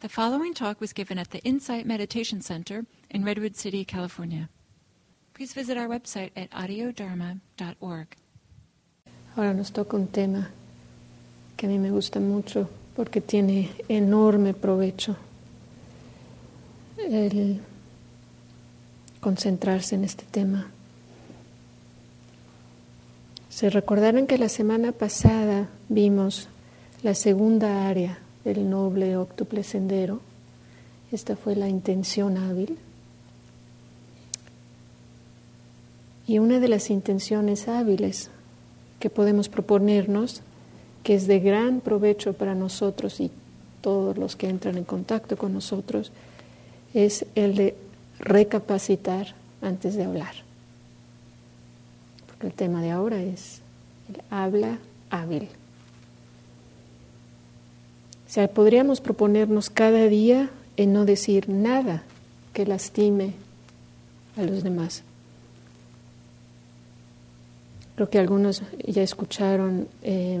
The following talk was given at the Insight Meditation Center in Redwood City, California. Please visit our website at audiodharma.org. Ahora nos toca un tema que a mí me gusta mucho porque tiene enorme provecho. El concentrarse en este tema. Se recordaron que la semana pasada vimos la segunda área del noble octuple sendero. Esta fue la intención hábil. Y una de las intenciones hábiles que podemos proponernos, que es de gran provecho para nosotros y todos los que entran en contacto con nosotros, es el de recapacitar antes de hablar. Porque el tema de ahora es el habla hábil. Sea, podríamos proponernos cada día en no decir nada que lastime a los demás. Creo que algunos ya escucharon eh,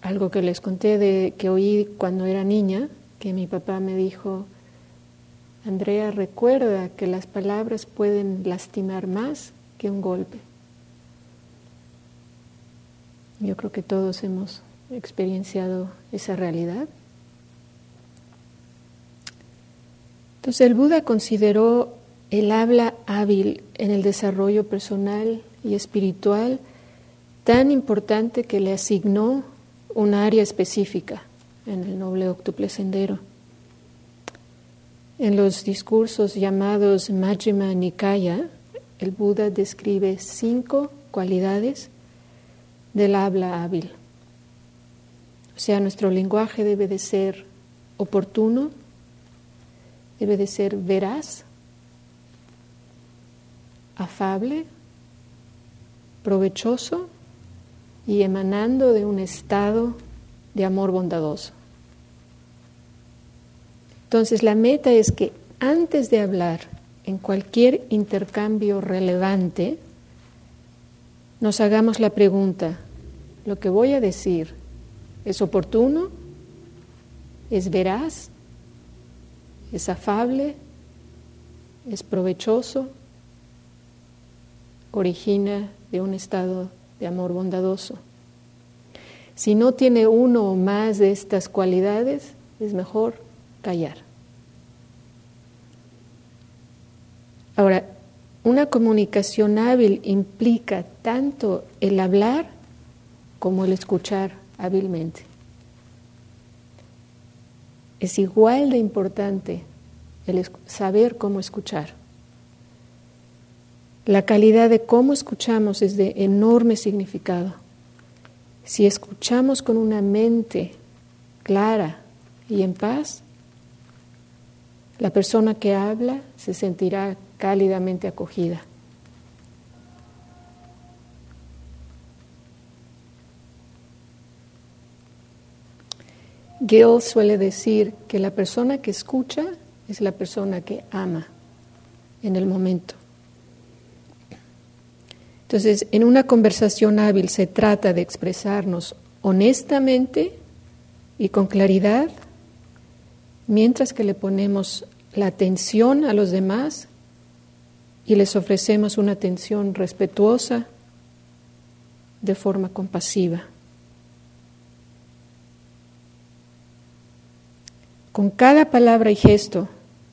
algo que les conté de que oí cuando era niña, que mi papá me dijo, Andrea, recuerda que las palabras pueden lastimar más que un golpe. Yo creo que todos hemos experienciado esa realidad. Entonces el Buda consideró el habla hábil en el desarrollo personal y espiritual tan importante que le asignó un área específica en el noble octuple sendero. En los discursos llamados Majjhima Nikaya, el Buda describe cinco cualidades del habla hábil. O sea, nuestro lenguaje debe de ser oportuno, debe de ser veraz, afable, provechoso y emanando de un estado de amor bondadoso. Entonces la meta es que antes de hablar en cualquier intercambio relevante, nos hagamos la pregunta, ¿lo que voy a decir es oportuno? ¿Es veraz? ¿Es afable? ¿Es provechoso? ¿Origina de un estado de amor bondadoso? Si no tiene uno o más de estas cualidades, es mejor callar. Ahora, una comunicación hábil implica tanto el hablar como el escuchar hábilmente. Es igual de importante el saber cómo escuchar. La calidad de cómo escuchamos es de enorme significado. Si escuchamos con una mente clara y en paz, la persona que habla se sentirá cálidamente acogida. Gill suele decir que la persona que escucha es la persona que ama en el momento. Entonces, en una conversación hábil se trata de expresarnos honestamente y con claridad mientras que le ponemos la atención a los demás y les ofrecemos una atención respetuosa de forma compasiva. Con cada palabra y gesto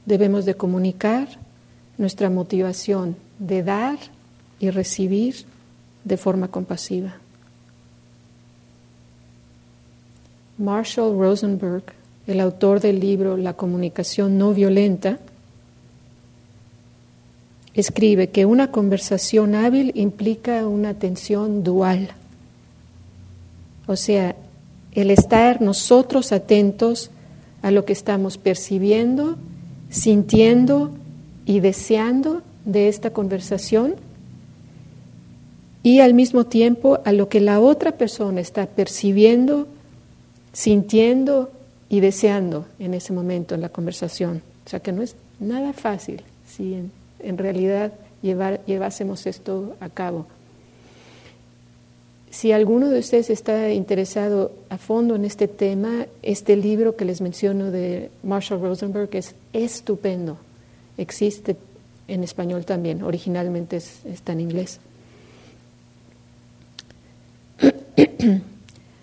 debemos de comunicar nuestra motivación de dar y recibir de forma compasiva. Marshall Rosenberg el autor del libro La comunicación no violenta, escribe que una conversación hábil implica una atención dual. O sea, el estar nosotros atentos a lo que estamos percibiendo, sintiendo y deseando de esta conversación y al mismo tiempo a lo que la otra persona está percibiendo, sintiendo y deseando en ese momento en la conversación. O sea que no es nada fácil si en, realidad llevásemos esto a cabo. Si alguno de ustedes está interesado a fondo en este tema, este libro que les menciono de Marshall Rosenberg es estupendo. Existe en español también, originalmente está en inglés.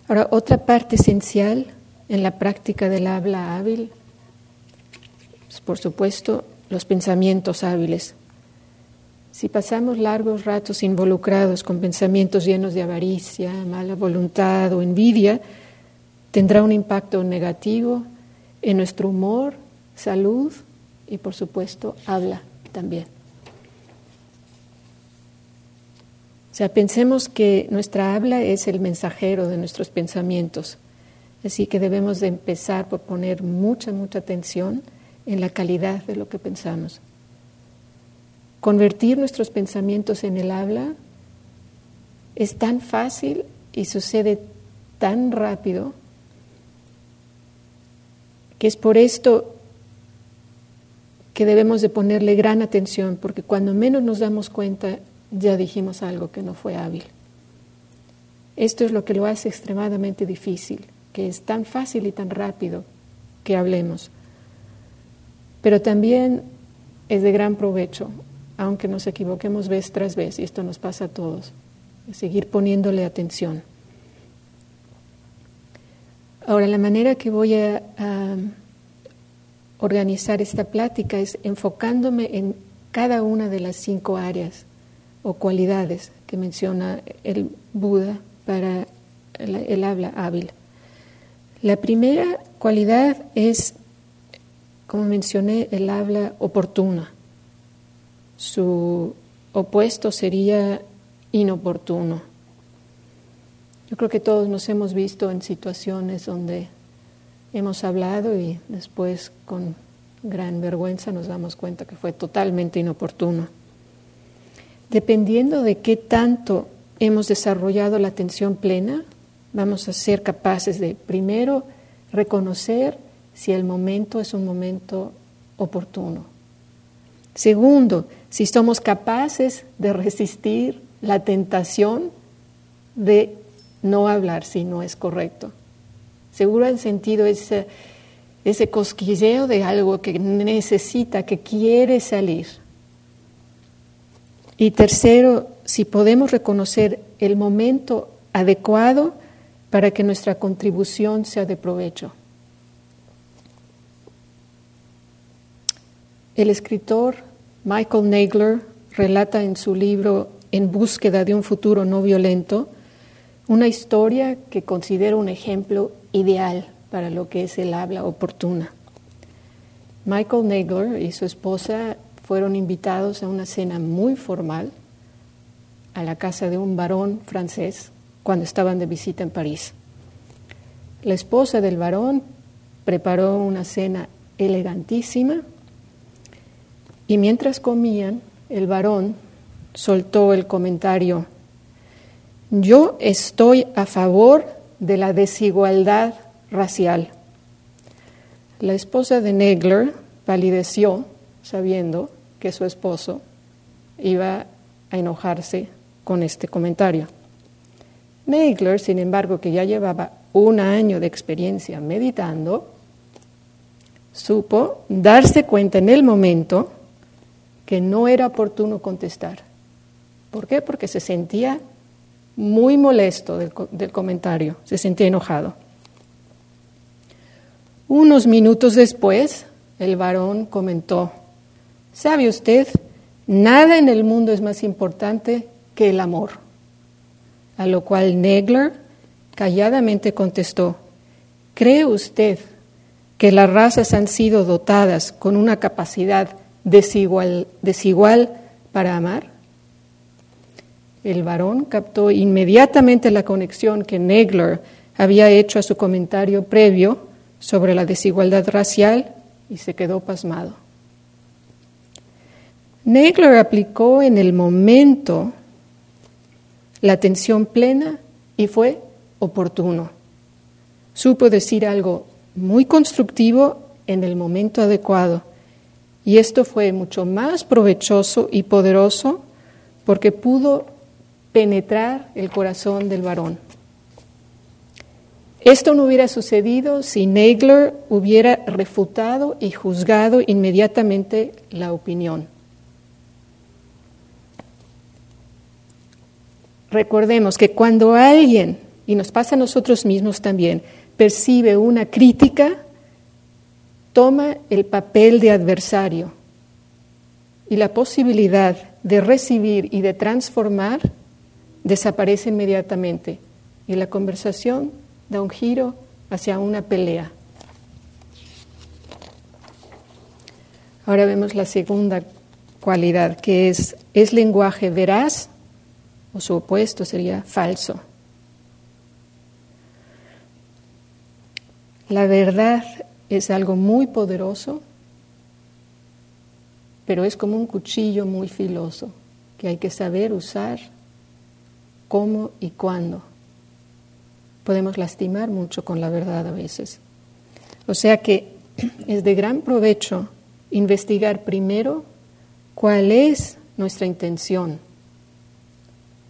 Ahora, otra parte esencial en la práctica del habla hábil, es, por supuesto, los pensamientos hábiles. Si pasamos largos ratos involucrados con pensamientos llenos de avaricia, mala voluntad o envidia, tendrá un impacto negativo en nuestro humor, salud y por supuesto habla también. O sea, pensemos que nuestra habla es el mensajero de nuestros pensamientos, así que debemos de empezar por poner mucha, mucha atención en la calidad de lo que pensamos. Convertir nuestros pensamientos en el habla es tan fácil y sucede tan rápido que es por esto que debemos de ponerle gran atención, porque cuando menos nos damos cuenta ya dijimos algo que no fue hábil. Esto es lo que lo hace extremadamente difícil, que es tan fácil y tan rápido que hablemos. Pero también es de gran provecho aunque nos equivoquemos vez tras vez, y esto nos pasa a todos, seguir poniéndole atención. Ahora, la manera que voy a, organizar esta plática es enfocándome en cada una de las cinco áreas o cualidades que menciona el Buda para el habla hábil. La primera cualidad es, como mencioné, el habla oportuna. Su opuesto sería inoportuno. Yo creo que todos nos hemos visto en situaciones donde hemos hablado y después con gran vergüenza nos damos cuenta que fue totalmente inoportuno. Dependiendo de qué tanto hemos desarrollado la atención plena, vamos a ser capaces de primero reconocer si el momento es un momento oportuno. Segundo, si somos capaces de resistir la tentación de no hablar si no es correcto. Seguro han sentido ese, ese cosquilleo de algo que necesita, que quiere salir. Y tercero, si podemos reconocer el momento adecuado para que nuestra contribución sea de provecho. El escritor Michael Nagler relata en su libro En búsqueda de un futuro no violento una historia que considera un ejemplo ideal para lo que es el habla oportuna. Michael Nagler y su esposa fueron invitados a una cena muy formal a la casa de un varón francés cuando estaban de visita en París. La esposa del varón preparó una cena elegantísima y mientras comían, el varón soltó el comentario, yo estoy a favor de la desigualdad racial. La esposa de Negler palideció sabiendo que su esposo iba a enojarse con este comentario. Negler, sin embargo, que ya llevaba un año de experiencia meditando, supo darse cuenta en el momento que no era oportuno contestar. ¿Por qué? Porque se sentía muy molesto del, comentario, se sentía enojado. Unos minutos después, el varón comentó, ¿sabe usted? Nada en el mundo es más importante que el amor. A lo cual Negler calladamente contestó, ¿cree usted que las razas han sido dotadas con una capacidad desigual, desigual para amar? El varón captó inmediatamente la conexión que Negler había hecho a su comentario previo sobre la desigualdad racial y se quedó pasmado. Negler aplicó en el momento la atención plena y fue oportuno. Supo decir algo muy constructivo en el momento adecuado y esto fue mucho más provechoso y poderoso porque pudo penetrar el corazón del varón. Esto no hubiera sucedido si Nagler hubiera refutado y juzgado inmediatamente la opinión. Recordemos que cuando alguien, y nos pasa a nosotros mismos también, percibe una crítica, toma el papel de adversario y la posibilidad de recibir y de transformar desaparece inmediatamente y la conversación da un giro hacia una pelea. Ahora vemos la segunda cualidad, que es, es lenguaje veraz o su opuesto sería falso. La verdad es algo muy poderoso, pero es como un cuchillo muy filoso que hay que saber usar cómo y cuándo. Podemos lastimar mucho con la verdad a veces. O sea que es de gran provecho investigar primero cuál es nuestra intención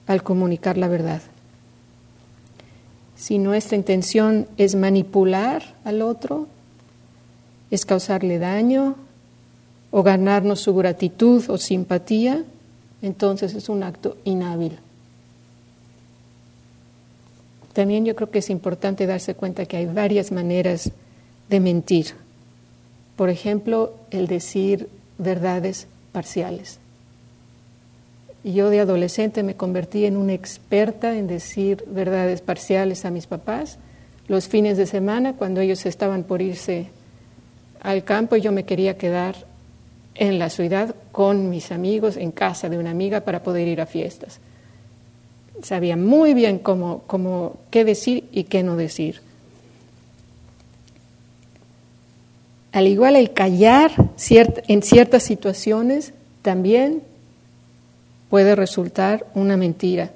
al comunicar la verdad. Si nuestra intención es manipular al otro, es causarle daño o ganarnos su gratitud o simpatía, entonces es un acto inhábil. También yo creo que es importante darse cuenta que hay varias maneras de mentir. Por ejemplo, el decir verdades parciales. Yo de adolescente me convertí en una experta en decir verdades parciales a mis papás. Los fines de semana, cuando ellos estaban por irse al campo, yo me quería quedar en la ciudad con mis amigos, en casa de una amiga, para poder ir a fiestas. Sabía muy bien cómo, cómo qué decir y qué no decir. Al igual el callar en ciertas situaciones también puede resultar una mentira.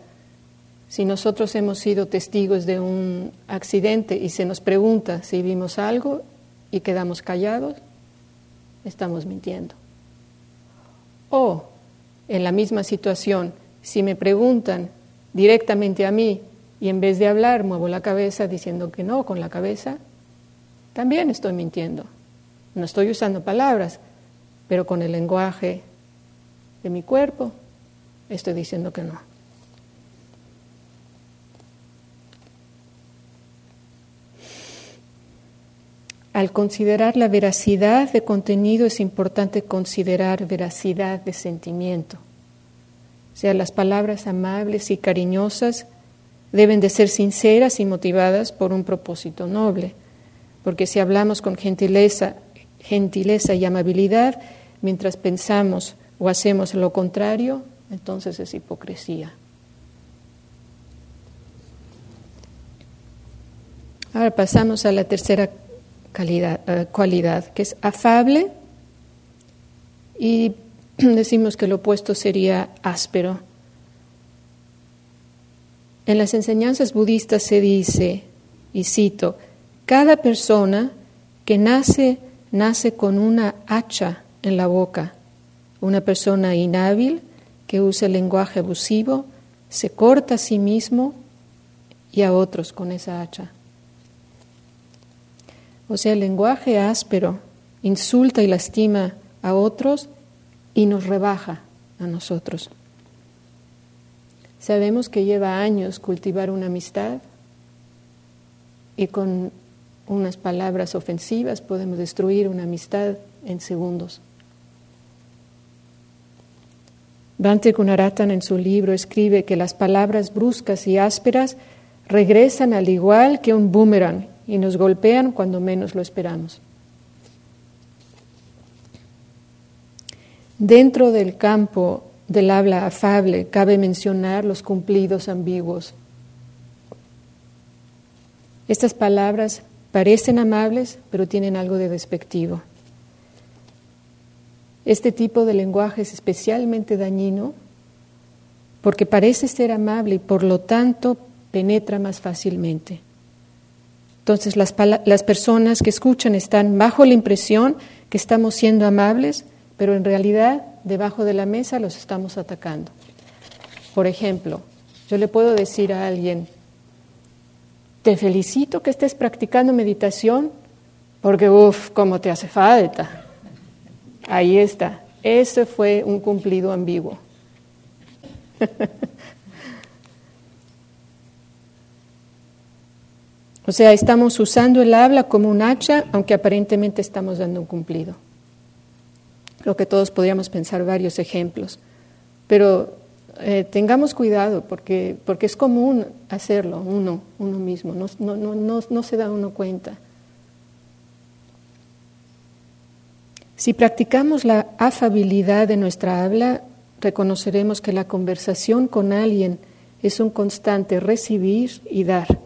Si nosotros hemos sido testigos de un accidente y se nos pregunta si vimos algo y quedamos callados, estamos mintiendo. O en la misma situación, si me preguntan directamente a mí y en vez de hablar muevo la cabeza diciendo que no con la cabeza, también estoy mintiendo. No estoy usando palabras, pero con el lenguaje de mi cuerpo Estoy diciendo que no. Al considerar la veracidad de contenido es importante considerar veracidad de sentimiento. O sea, las palabras amables y cariñosas deben de ser sinceras y motivadas por un propósito noble, porque si hablamos con gentileza, gentileza y amabilidad, mientras pensamos o hacemos lo contrario, entonces es hipocresía. Ahora pasamos a la tercera eh, cualidad, que es afable y decimos que lo opuesto sería áspero. En las enseñanzas budistas se dice, y cito, cada persona que nace, nace con una hacha en la boca. Una persona inhábil que usa el lenguaje abusivo se corta a sí mismo y a otros con esa hacha. O sea, el lenguaje áspero insulta y lastima a otros y nos rebaja a nosotros. Sabemos que lleva años cultivar una amistad y con unas palabras ofensivas podemos destruir una amistad en segundos. Bhante Gunaratan en su libro escribe que las palabras bruscas y ásperas regresan al igual que un boomerang y nos golpean cuando menos lo esperamos. Dentro del campo del habla afable cabe mencionar los cumplidos ambiguos. Estas palabras parecen amables, pero tienen algo de despectivo. Este tipo de lenguaje es especialmente dañino porque parece ser amable y por lo tanto penetra más fácilmente. Entonces las, las, personas que escuchan están bajo la impresión que estamos siendo amables, pero en realidad debajo de la mesa los estamos atacando. Por ejemplo, Yo le puedo decir a alguien, te felicito que estés practicando meditación, porque uff, cómo te hace falta. Ahí está. Ese fue un cumplido ambiguo. o sea, estamos usando el habla como un hacha, aunque aparentemente estamos dando un cumplido. Creo que todos podríamos pensar varios ejemplos, pero eh, tengamos cuidado porque, porque es común hacerlo uno, uno mismo, no, no, no, no se da uno cuenta. Si practicamos la afabilidad de nuestra habla, reconoceremos que la conversación con alguien es un constante recibir y dar.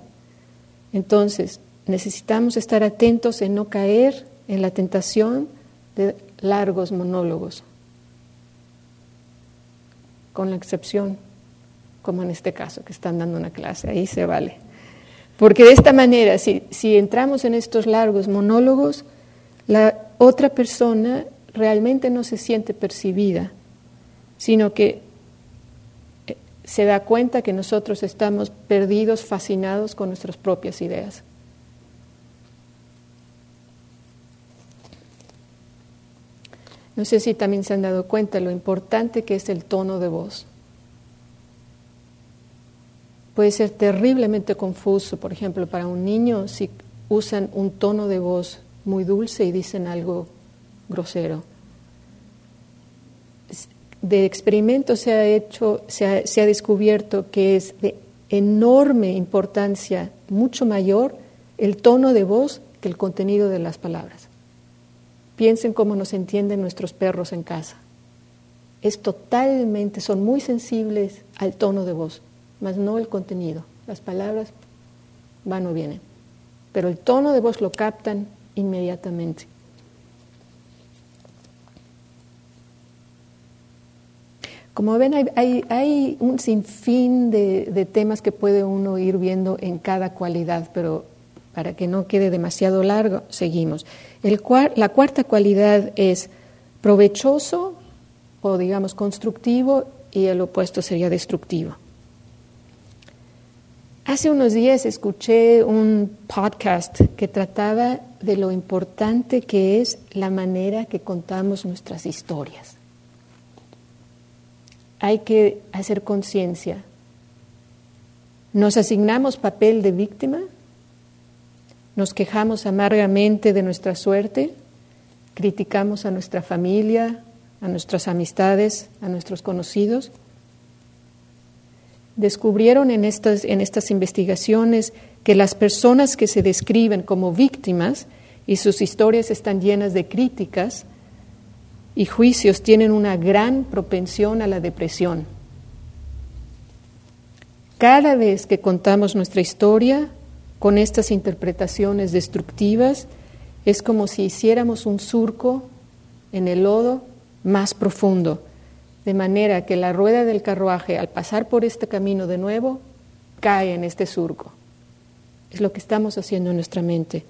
Entonces, necesitamos estar atentos en no caer en la tentación de largos monólogos, con la excepción, como en este caso, que están dando una clase, ahí se vale. Porque de esta manera, si, si entramos en estos largos monólogos, la otra persona realmente no se siente percibida, sino que se da cuenta que nosotros estamos perdidos, fascinados con nuestras propias ideas. No sé si también se han dado cuenta lo importante que es el tono de voz. Puede ser terriblemente confuso, por ejemplo, para un niño si usan un tono de voz muy dulce y dicen algo grosero. De experimento se ha hecho, se ha, se ha descubierto que es de enorme importancia, mucho mayor, el tono de voz que el contenido de las palabras. Piensen cómo nos entienden nuestros perros en casa. Es totalmente, son muy sensibles al tono de voz, más no el contenido. Las palabras van o vienen. Pero el tono de voz lo captan inmediatamente. Como ven, hay, un sinfín de, de, temas que puede uno ir viendo en cada cualidad, pero para que no quede demasiado largo, seguimos. La cuarta cualidad es provechoso o, digamos, constructivo y el opuesto sería destructivo. Hace unos días escuché un podcast que trataba de lo importante que es la manera que contamos nuestras historias. Hay que hacer conciencia. Nos asignamos papel de víctima, nos quejamos amargamente de nuestra suerte, criticamos a nuestra familia, a nuestras amistades, a nuestros conocidos. Descubrieron en estas, en estas investigaciones que las personas que se describen como víctimas y sus historias están llenas de críticas y juicios tienen una gran propensión a la depresión. Cada vez que contamos nuestra historia con estas interpretaciones destructivas, es como si hiciéramos un surco en el lodo más profundo, de manera que la rueda del carruaje, al pasar por este camino de nuevo, cae en este surco. Es lo que estamos haciendo en nuestra mente.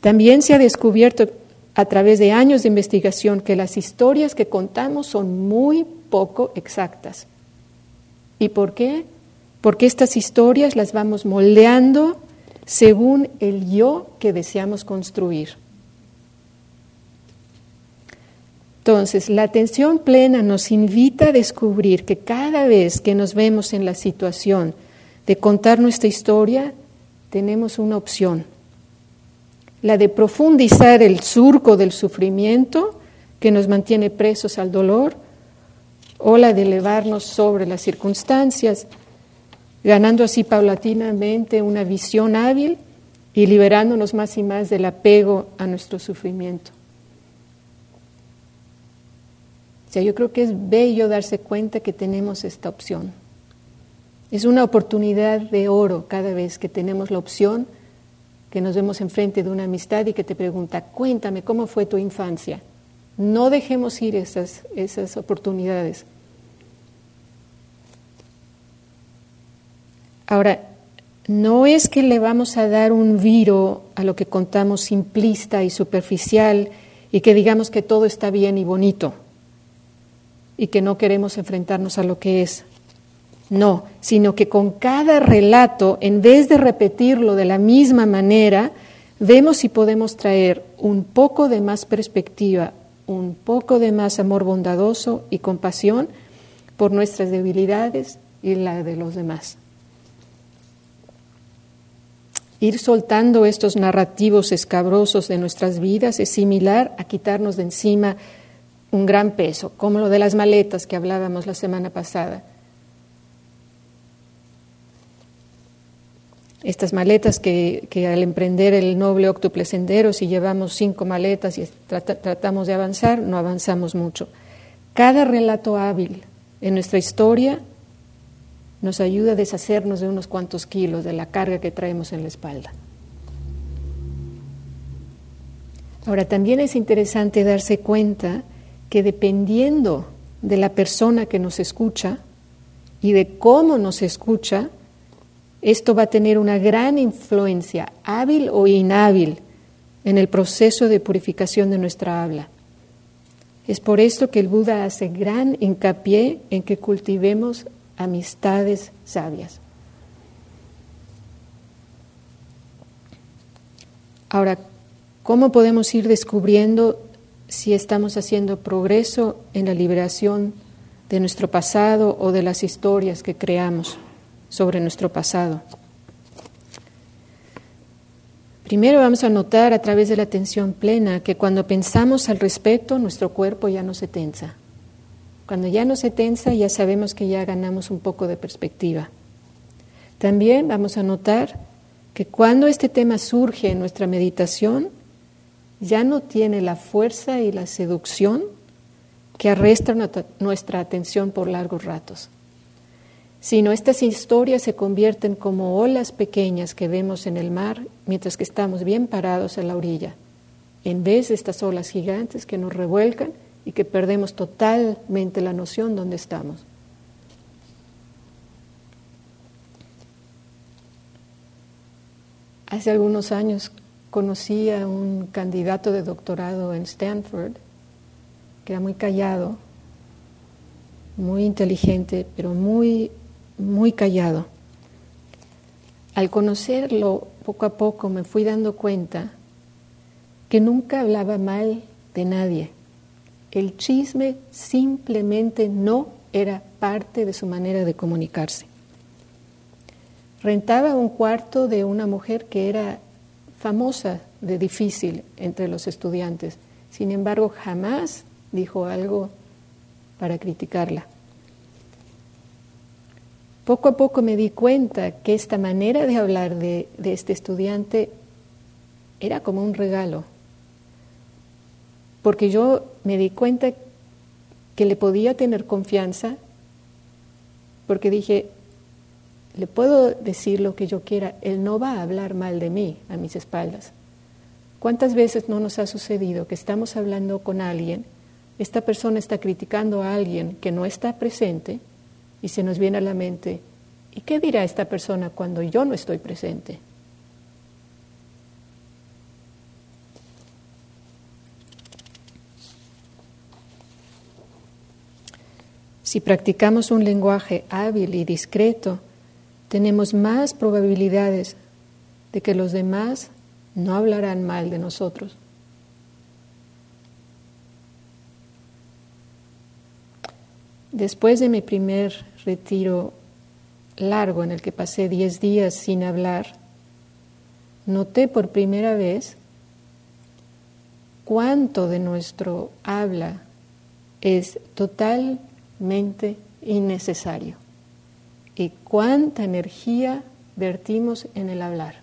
También se ha descubierto a través de años de investigación que las historias que contamos son muy poco exactas. ¿Y por qué? Porque estas historias las vamos moldeando según el yo que deseamos construir. Entonces, la atención plena nos invita a descubrir que cada vez que nos vemos en la situación de contar nuestra historia, tenemos una opción, la de profundizar el surco del sufrimiento que nos mantiene presos al dolor, o la de elevarnos sobre las circunstancias, ganando así paulatinamente una visión hábil y liberándonos más y más del apego a nuestro sufrimiento. O sea, yo creo que es bello darse cuenta que tenemos esta opción. Es una oportunidad de oro cada vez que tenemos la opción que nos vemos enfrente de una amistad y que te pregunta, cuéntame cómo fue tu infancia. No dejemos ir esas, esas oportunidades. Ahora, no es que le vamos a dar un viro a lo que contamos simplista y superficial y que digamos que todo está bien y bonito y que no queremos enfrentarnos a lo que es. No, sino que con cada relato, en vez de repetirlo de la misma manera, vemos si podemos traer un poco de más perspectiva, un poco de más amor bondadoso y compasión por nuestras debilidades y la de los demás. Ir soltando estos narrativos escabrosos de nuestras vidas es similar a quitarnos de encima un gran peso, como lo de las maletas que hablábamos la semana pasada. Estas maletas que, al emprender el noble octuple sendero, si llevamos cinco maletas y tratamos de avanzar, no avanzamos mucho. Cada relato hábil en nuestra historia nos ayuda a deshacernos de unos cuantos kilos de la carga que traemos en la espalda. Ahora, también es interesante darse cuenta que dependiendo de la persona que nos escucha y de cómo nos escucha, esto va a tener una gran influencia, hábil o inhábil, en el proceso de purificación de nuestra habla. Es por esto que el Buda hace gran hincapié en que cultivemos amistades sabias. Ahora, ¿cómo podemos ir descubriendo si estamos haciendo progreso en la liberación de nuestro pasado o de las historias que creamos sobre nuestro pasado? Primero vamos a notar a través de la atención plena que cuando pensamos al respecto, nuestro cuerpo ya no se tensa. Cuando ya no se tensa, ya sabemos que ya ganamos un poco de perspectiva. También vamos a notar que cuando este tema surge en nuestra meditación, ya no tiene la fuerza y la seducción que arrestan nuestra atención por largos ratos, sino estas historias se convierten como olas pequeñas que vemos en el mar mientras que estamos bien parados en la orilla, en vez de estas olas gigantes que nos revuelcan y que perdemos totalmente la noción dónde estamos. Hace algunos años conocí a un candidato de doctorado en Stanford, que era muy callado, muy inteligente, pero muy, muy callado. Al conocerlo poco a poco me fui dando cuenta que nunca hablaba mal de nadie el chisme simplemente no era parte de su manera de comunicarse. Rentaba un cuarto de una mujer que era famosa de difícil entre los estudiantes. Sin embargo, jamás dijo algo para criticarla. Poco a poco me di cuenta que esta manera de hablar de, de este estudiante era como un regalo porque yo me di cuenta que le podía tener confianza, porque dije, le puedo decir lo que yo quiera, él no va a hablar mal de mí a mis espaldas. ¿Cuántas veces no nos ha sucedido que estamos hablando con alguien, esta persona está criticando a alguien que no está presente y se nos viene a la mente, ¿y qué dirá esta persona cuando yo no estoy presente? Si practicamos un lenguaje hábil y discreto, tenemos más probabilidades de que los demás no hablarán mal de nosotros. Después de mi primer retiro largo en el que pasé 10 días sin hablar, noté por primera vez cuánto de nuestro habla es total mente innecesario. Y cuánta energía vertimos en el hablar.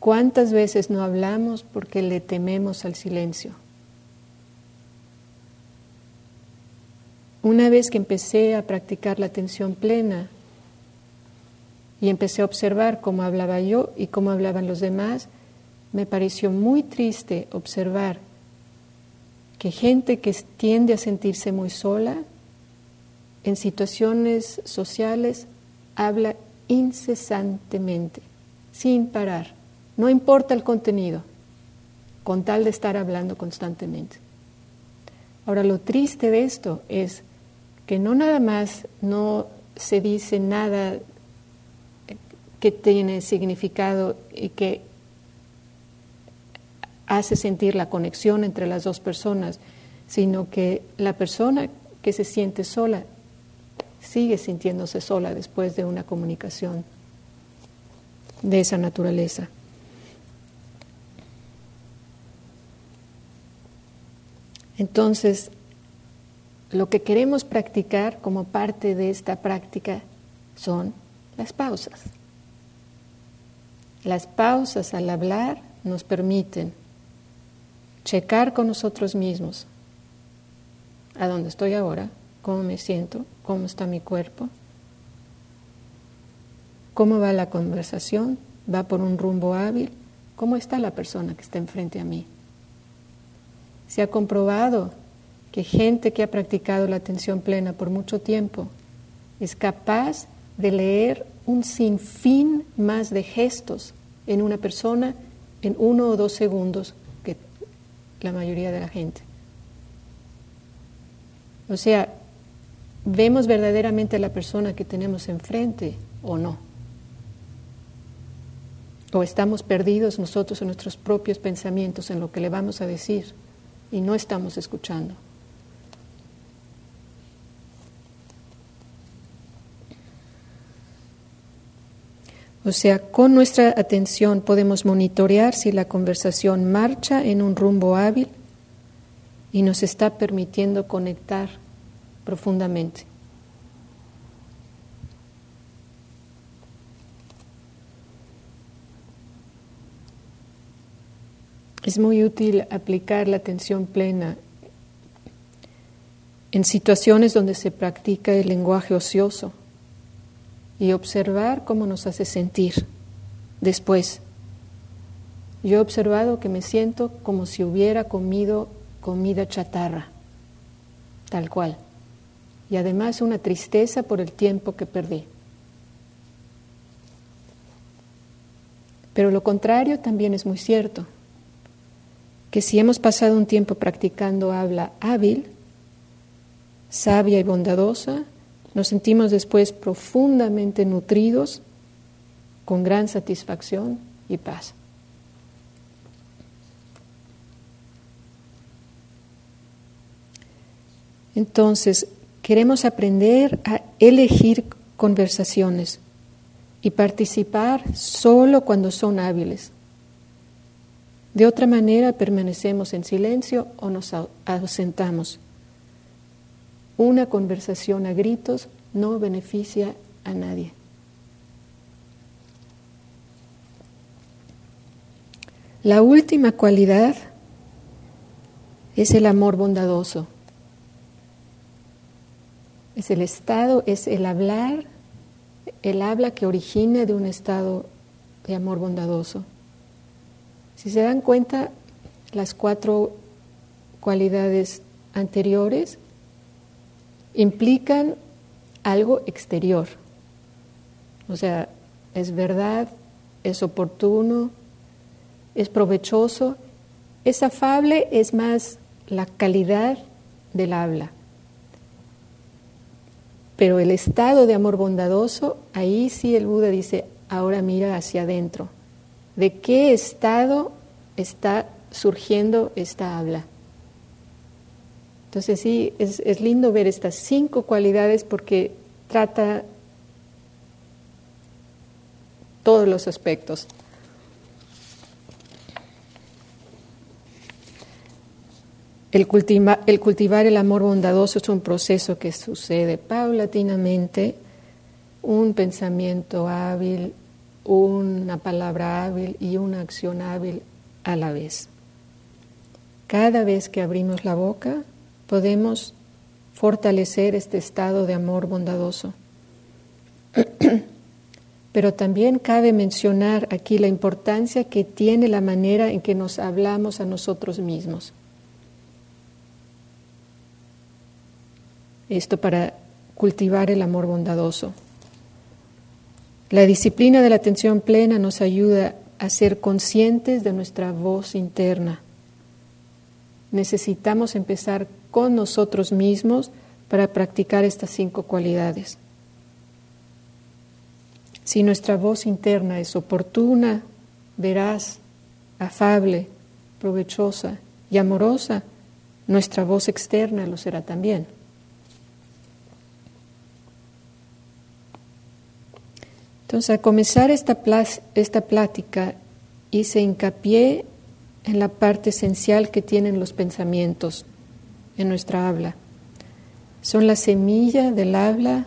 ¿Cuántas veces no hablamos porque le tememos al silencio? Una vez que empecé a practicar la atención plena y empecé a observar cómo hablaba yo y cómo hablaban los demás, me pareció muy triste observar que gente que tiende a sentirse muy sola en situaciones sociales habla incesantemente, sin parar. No importa el contenido, con tal de estar hablando constantemente. Ahora, lo triste de esto es que no nada más no se dice nada que tiene significado y que hace sentir la conexión entre las dos personas, sino que la persona que se siente sola sigue sintiéndose sola después de una comunicación de esa naturaleza. Entonces, lo que queremos practicar como parte de esta práctica son las pausas. Las pausas al hablar nos permiten checar con nosotros mismos a dónde estoy ahora, cómo me siento, cómo está mi cuerpo, cómo va la conversación, va por un rumbo hábil, cómo está la persona que está enfrente a mí. Se ha comprobado que gente que ha practicado la atención plena por mucho tiempo es capaz de leer un sinfín más de gestos en una persona en uno o dos segundos que la mayoría de la gente. O sea, vemos verdaderamente a la persona que tenemos enfrente o no. O estamos perdidos nosotros en nuestros propios pensamientos, en lo que le vamos a decir, y no estamos escuchando. O sea, con nuestra atención podemos monitorear si la conversación marcha en un rumbo hábil y nos está permitiendo conectar profundamente. Es muy útil aplicar la atención plena en situaciones donde se practica el lenguaje ocioso y observar cómo nos hace sentir después. Yo he observado que me siento como si hubiera comido comida chatarra, tal cual, y además una tristeza por el tiempo que perdí. Pero lo contrario también es muy cierto, que si hemos pasado un tiempo practicando habla hábil, sabia y bondadosa, nos sentimos después profundamente nutridos, con gran satisfacción y paz. Entonces, queremos aprender a elegir conversaciones y participar solo cuando son hábiles. De otra manera permanecemos en silencio o nos ausentamos. Una conversación a gritos no beneficia a nadie. La última cualidad es el amor bondadoso. Es el estado, es el hablar, el habla que origina de un estado de amor bondadoso. Si se dan cuenta, las cuatro cualidades anteriores implican algo exterior. O sea, es verdad, es oportuno, es provechoso, es afable, es más la calidad del habla. Pero el estado de amor bondadoso, ahí sí el Buda dice, ahora mira hacia adentro. ¿De qué estado está surgiendo esta habla? Entonces sí, es, lindo ver estas cinco cualidades porque trata todos los aspectos. El, el, cultivar el amor bondadoso es un proceso que sucede paulatinamente, un pensamiento hábil, una palabra hábil y una acción hábil a la vez. Cada vez que abrimos la boca, podemos fortalecer este estado de amor bondadoso. Pero también cabe mencionar aquí la importancia que tiene la manera en que nos hablamos a nosotros mismos. Esto para cultivar el amor bondadoso. La disciplina de la atención plena nos ayuda a ser conscientes de nuestra voz interna. Necesitamos empezar con nosotros mismos para practicar estas cinco cualidades. Si nuestra voz interna es oportuna, veraz, afable, provechosa y amorosa, nuestra voz externa lo será también. Entonces, al comenzar esta, esta plática, hice hincapié en la parte esencial que tienen los pensamientos en nuestra habla. Son la semilla del habla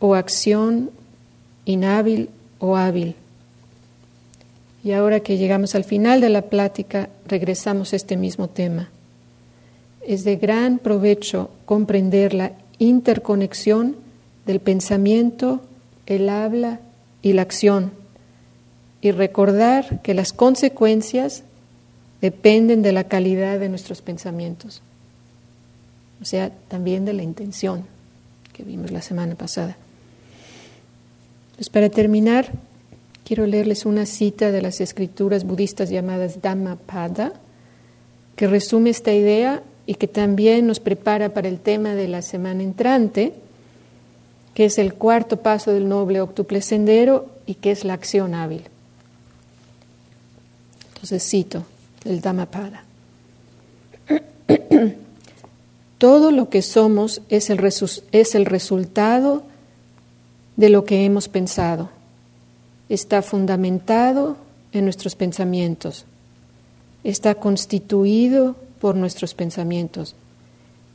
o acción inhábil o hábil. Y ahora que llegamos al final de la plática, regresamos a este mismo tema. Es de gran provecho comprender la interconexión del pensamiento, el habla y la acción y recordar que las consecuencias dependen de la calidad de nuestros pensamientos, o sea, también de la intención que vimos la semana pasada. Pues para terminar, quiero leerles una cita de las escrituras budistas llamadas Dhammapada, que resume esta idea y que también nos prepara para el tema de la semana entrante, que es el cuarto paso del noble octuple sendero y que es la acción hábil. Entonces cito el Dhammapada. Todo lo que somos es el, es el resultado de lo que hemos pensado. Está fundamentado en nuestros pensamientos. Está constituido por nuestros pensamientos.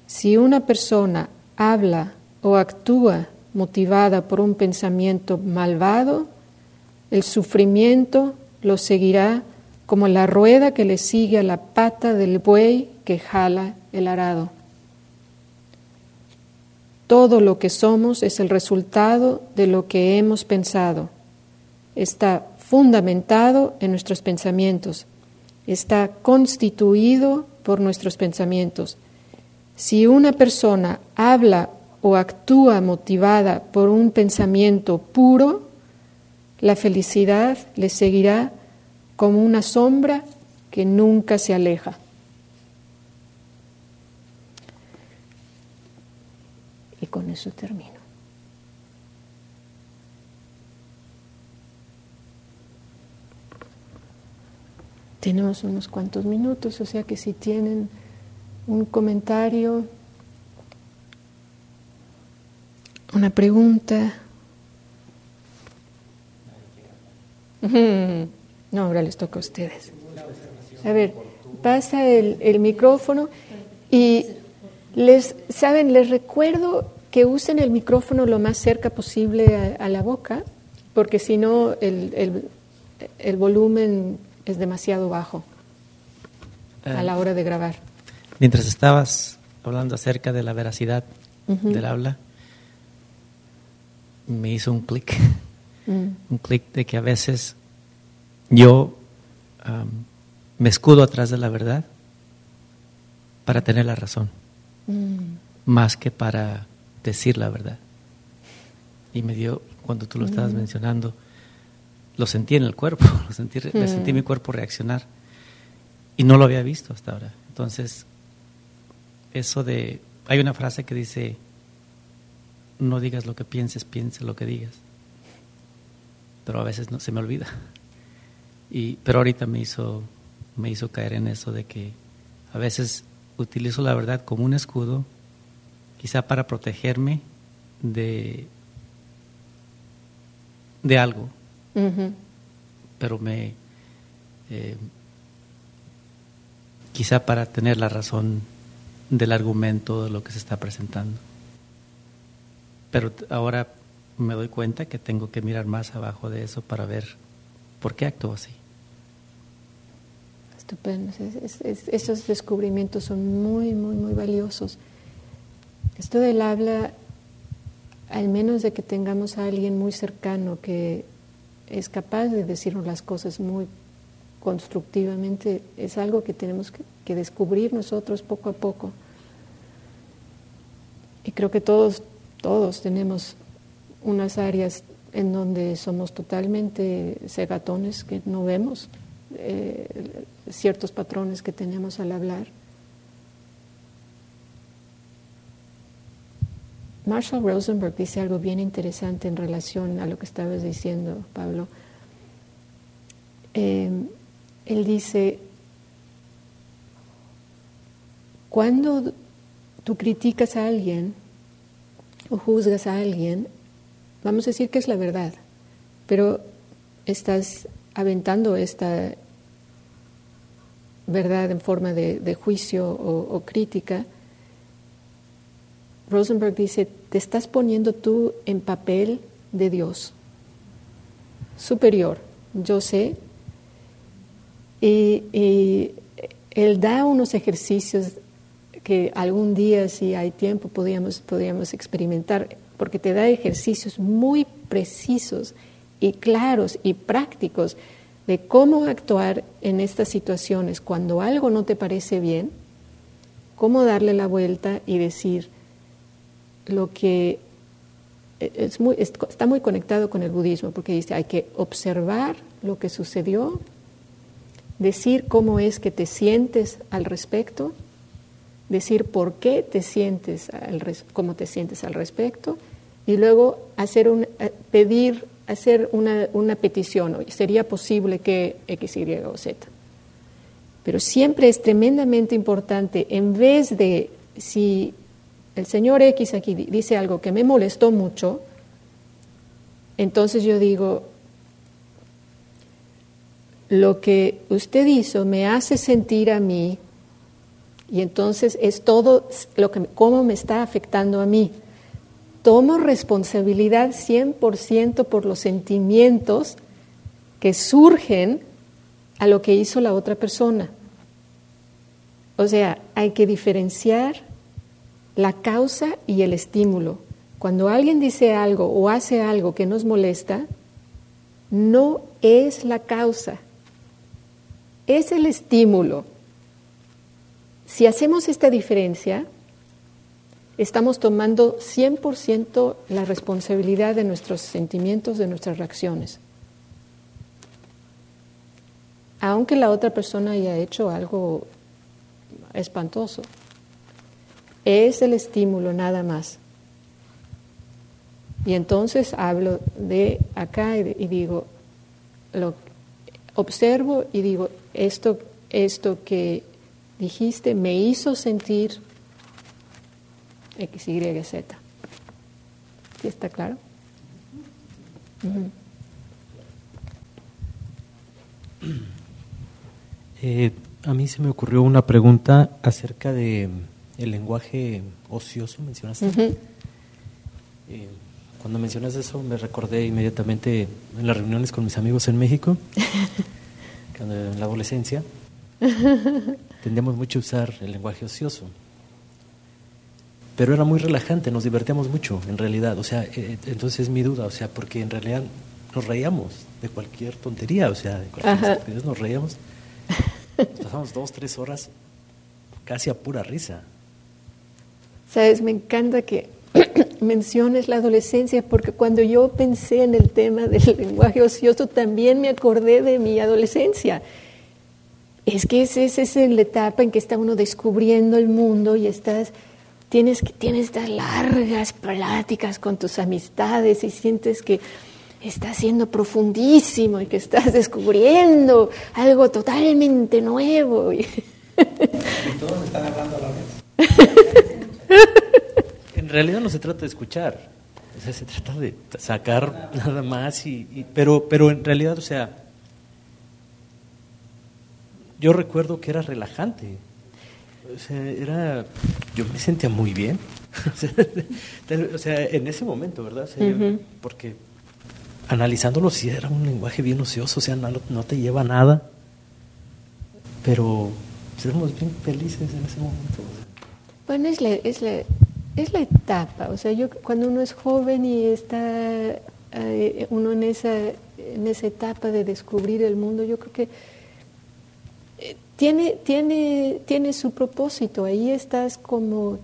Si una persona habla o actúa motivada por un pensamiento malvado, el sufrimiento lo seguirá como la rueda que le sigue a la pata del buey que jala el arado. Todo lo que somos es el resultado de lo que hemos pensado. Está fundamentado en nuestros pensamientos. Está constituido por nuestros pensamientos. Si una persona habla o actúa motivada por un pensamiento puro, la felicidad le seguirá como una sombra que nunca se aleja. Y con eso termino. Tenemos unos cuantos minutos, o sea que si tienen un comentario, una pregunta. No, ahora les toca a ustedes. A ver, pasa el, micrófono y les, saben, les recuerdo que usen el micrófono lo más cerca posible a, la boca, porque si no el, volumen es demasiado bajo a la hora de grabar. Mientras estabas hablando acerca de la veracidad del habla, me hizo un clic, mm. un clic de que a veces yo me escudo atrás de la verdad para tener la razón, mm. más que para decir la verdad. Y me dio, cuando tú lo estabas mm. mencionando, lo sentí en el cuerpo, lo sentí, me sentí mm. mi cuerpo reaccionar. Y no lo había visto hasta ahora. Entonces, eso de... Hay una frase que dice, no digas lo que pienses, piense lo que digas. Pero a veces no se me olvida. Y, pero ahorita me hizo, me hizo caer en eso de que a veces utilizo la verdad como un escudo, quizá para protegerme de, de algo, pero me... Eh, quizá para tener la razón del argumento de lo que se está presentando. Pero ahora me doy cuenta que tengo que mirar más abajo de eso para ver por qué actúo así. Estupendo. esos descubrimientos son muy, muy, muy valiosos. Esto del habla, al menos de que tengamos a alguien muy cercano que es capaz de decirnos las cosas muy constructivamente, es algo que tenemos que, que descubrir nosotros poco a poco. Y creo que todos, todos tenemos unas áreas en donde somos totalmente cegatones que no vemos eh, ciertos patrones que tenemos al hablar. Marshall Rosenberg dice algo bien interesante en relación a lo que estabas diciendo, Pablo. Eh, él dice, cuando tú criticas a alguien o juzgas a alguien, vamos a decir que es la verdad, pero estás aventando esta verdad en forma de, juicio o, crítica, Rosenberg dice, te estás poniendo tú en papel de Dios, superior, yo sé, y, él da unos ejercicios que algún día, si hay tiempo, podríamos, podríamos experimentar, porque te da ejercicios muy precisos y claros y prácticos de cómo actuar en estas situaciones cuando algo no te parece bien, cómo darle la vuelta y decir lo que muy, está muy conectado con el budismo, porque dice hay que observar lo que sucedió, decir cómo es que te sientes al respecto, decir por qué te sientes cómo te sientes al respecto y luego hacer un, eh, pedir hacer una, una petición, sería posible que X, Y o Z. Pero siempre es tremendamente importante, en vez de si el señor X aquí dice algo que me molestó mucho, entonces yo digo, lo que usted hizo me hace sentir a mí y entonces es todo lo que cómo me está afectando a mí tomo responsabilidad 100% por los sentimientos que surgen a lo que hizo la otra persona. O sea, hay que diferenciar la causa y el estímulo. Cuando alguien dice algo o hace algo que nos molesta, no es la causa, es el estímulo. Si hacemos esta diferencia, estamos tomando 100% la responsabilidad de nuestros sentimientos, de nuestras reacciones. Aunque la otra persona haya hecho algo espantoso. Es el estímulo nada más. Y entonces hablo de acá y, digo, lo observo y digo, esto, esto que dijiste me hizo sentir X, Y, Z. ¿Sí está claro? Eh, a mí se me ocurrió una pregunta acerca de el lenguaje ocioso, mencionaste. Eh, cuando mencionas eso me recordé inmediatamente en las reuniones con mis amigos en México, cuando en la adolescencia, tendíamos mucho a usar el lenguaje ocioso pero era muy relajante, nos divertíamos mucho, en realidad. O sea, eh, entonces es mi duda, o sea, porque en realidad nos reíamos de cualquier tontería, o sea, de cualquier nos reíamos. pasamos dos, tres horas casi a pura risa. Sabes, me encanta que menciones la adolescencia, porque cuando yo pensé en el tema del lenguaje ocioso, también me acordé de mi adolescencia. Es que esa es la etapa en que está uno descubriendo el mundo y estás tienes, tienes estas largas pláticas con tus amistades y sientes que estás siendo profundísimo y que estás descubriendo algo totalmente nuevo. Y, todos están hablando a la vez. en realidad no se trata de escuchar, o sea, se trata de sacar nada más, y, pero, pero en realidad, o sea, yo recuerdo que era relajante. O sea, era, yo me sentía muy bien. o sea, en ese momento, ¿verdad? Porque analizándolo, sí era un lenguaje bien ocioso, o sea, no, te lleva a nada. Pero éramos bien felices en ese momento. Bueno, es la, es la, es la etapa. O sea, yo cuando uno es joven y está eh, uno en esa, en esa etapa de descubrir el mundo, yo creo que tiene, tiene, tiene su propósito, ahí estás como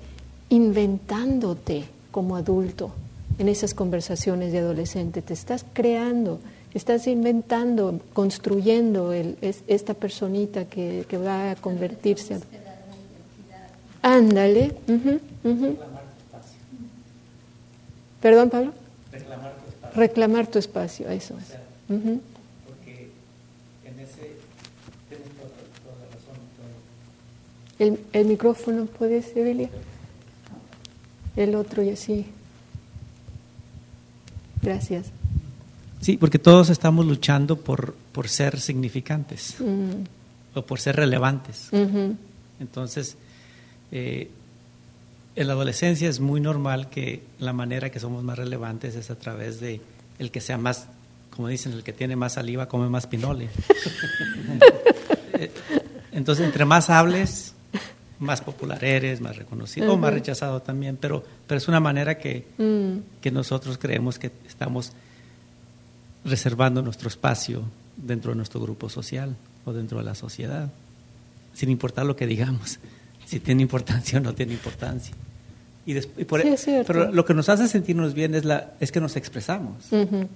inventándote como adulto en esas conversaciones de adolescente, te estás creando, estás inventando, construyendo el, esta personita que, que, va a convertirse. Ándale. Perdón, Pablo. Reclamar tu espacio. Reclamar tu espacio, eso es. El, el micrófono, ¿puedes, Evelia? El otro y así. Gracias. Sí, porque todos estamos luchando por, por ser significantes Mm, o por ser relevantes. Entonces, eh, en la adolescencia es muy normal que la manera que somos más relevantes es a través de el que sea más, como dicen, el que tiene más saliva come más pinole. Eh, Entonces, entre más hables, más popular eres, más reconocido, o más rechazado también, pero, pero es una manera que, Mm, que nosotros creemos que estamos reservando nuestro espacio dentro de nuestro grupo social o dentro de la sociedad, sin importar lo que digamos, si tiene importancia o no tiene importancia. Y y por- Sí, es cierto. pero lo que nos hace sentirnos bien es, la, es que nos expresamos. ujú.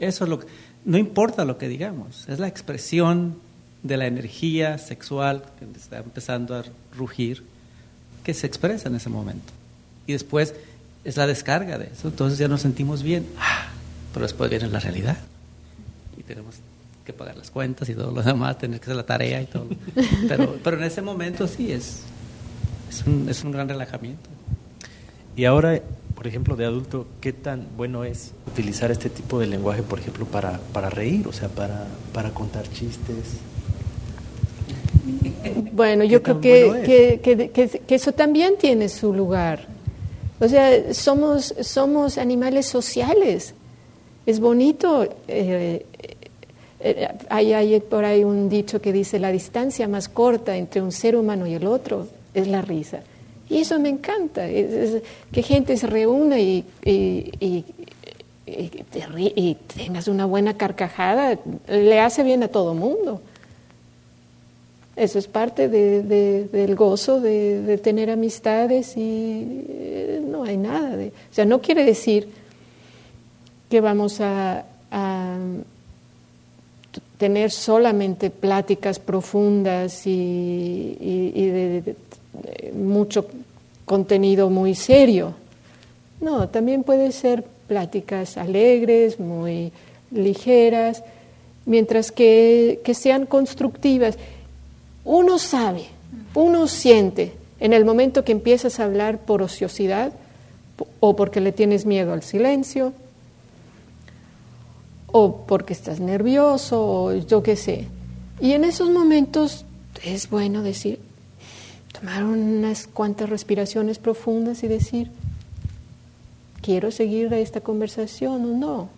Eso es lo que, no importa lo que digamos, es la expresión de la energía sexual que está empezando a rugir que se expresa en ese momento. Y después es la descarga de eso, entonces ya nos sentimos bien, Ah, pero después viene la realidad y tenemos que pagar las cuentas y todo lo demás, tener que hacer la tarea y todo. Pero, pero en ese momento sí es, es, un, es un gran relajamiento. Y ahora, por ejemplo, de adulto, ¿qué tan bueno es utilizar este tipo de lenguaje, por ejemplo, para, para reír, o sea, para, para contar chistes? Bueno, yo ¿Qué creo que, bueno es? que, que- que- que eso también tiene su lugar. O sea, somos, somos animales sociales. Es bonito. eh, eh, hay, hay por ahí un dicho que dice, la distancia más corta entre un ser humano y el otro es la risa. Y eso me encanta, es- es que gente se reúna y, y- y- y te rí- y tengas una buena carcajada, le hace bien a todo mundo. Eso es parte de- de- del gozo de, tener amistades y eh, no hay nada de... O sea, no quiere decir que vamos a, tener solamente pláticas profundas y, de, mucho contenido muy serio. No, también puede ser pláticas alegres, muy ligeras, mientras que sean constructivas. Uno sabe, uno siente en el momento que empiezas a hablar por ociosidad o porque le tienes miedo al silencio o porque estás nervioso o yo qué sé. Y en esos momentos es bueno decir, tomar unas cuantas respiraciones profundas y decir, ¿quiero seguir esta conversación o no?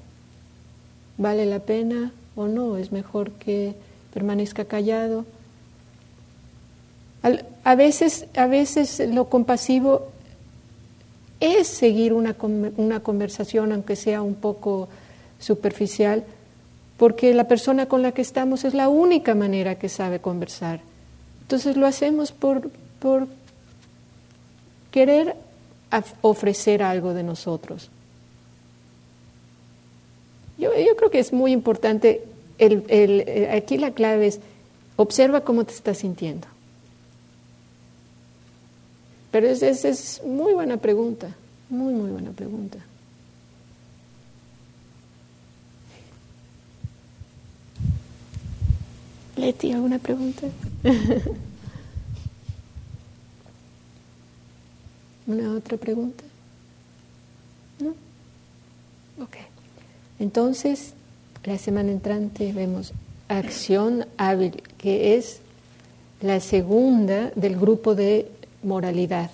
¿Vale la pena o no? ¿Es mejor que permanezca callado? A veces, a veces lo compasivo es seguir una, una conversación, aunque sea un poco superficial, porque la persona con la que estamos es la única manera que sabe conversar. Entonces lo hacemos por, por querer ofrecer algo de nosotros. Yo, yo creo que es muy importante, el- el- eh, aquí la clave es, observa cómo te estás sintiendo. Pero esa es, es muy buena pregunta, muy, muy buena pregunta. Leti, ¿alguna pregunta? ¿Una otra pregunta? ¿No? Ok. Entonces, la semana entrante vemos acción hábil, que es la segunda del grupo de moralidad.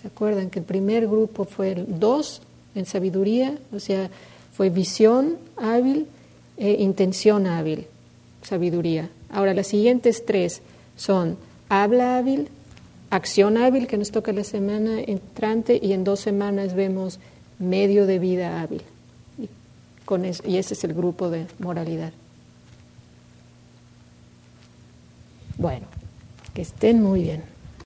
¿Se acuerdan que el primer grupo fue el dos en sabiduría? O sea, fue visión hábil e intención hábil, sabiduría. Ahora, las siguientes tres son habla hábil, acción hábil, que nos toca la semana entrante, y en dos semanas vemos medio de vida hábil. Y, y ese es el grupo de moralidad. Bueno, que estén muy bien.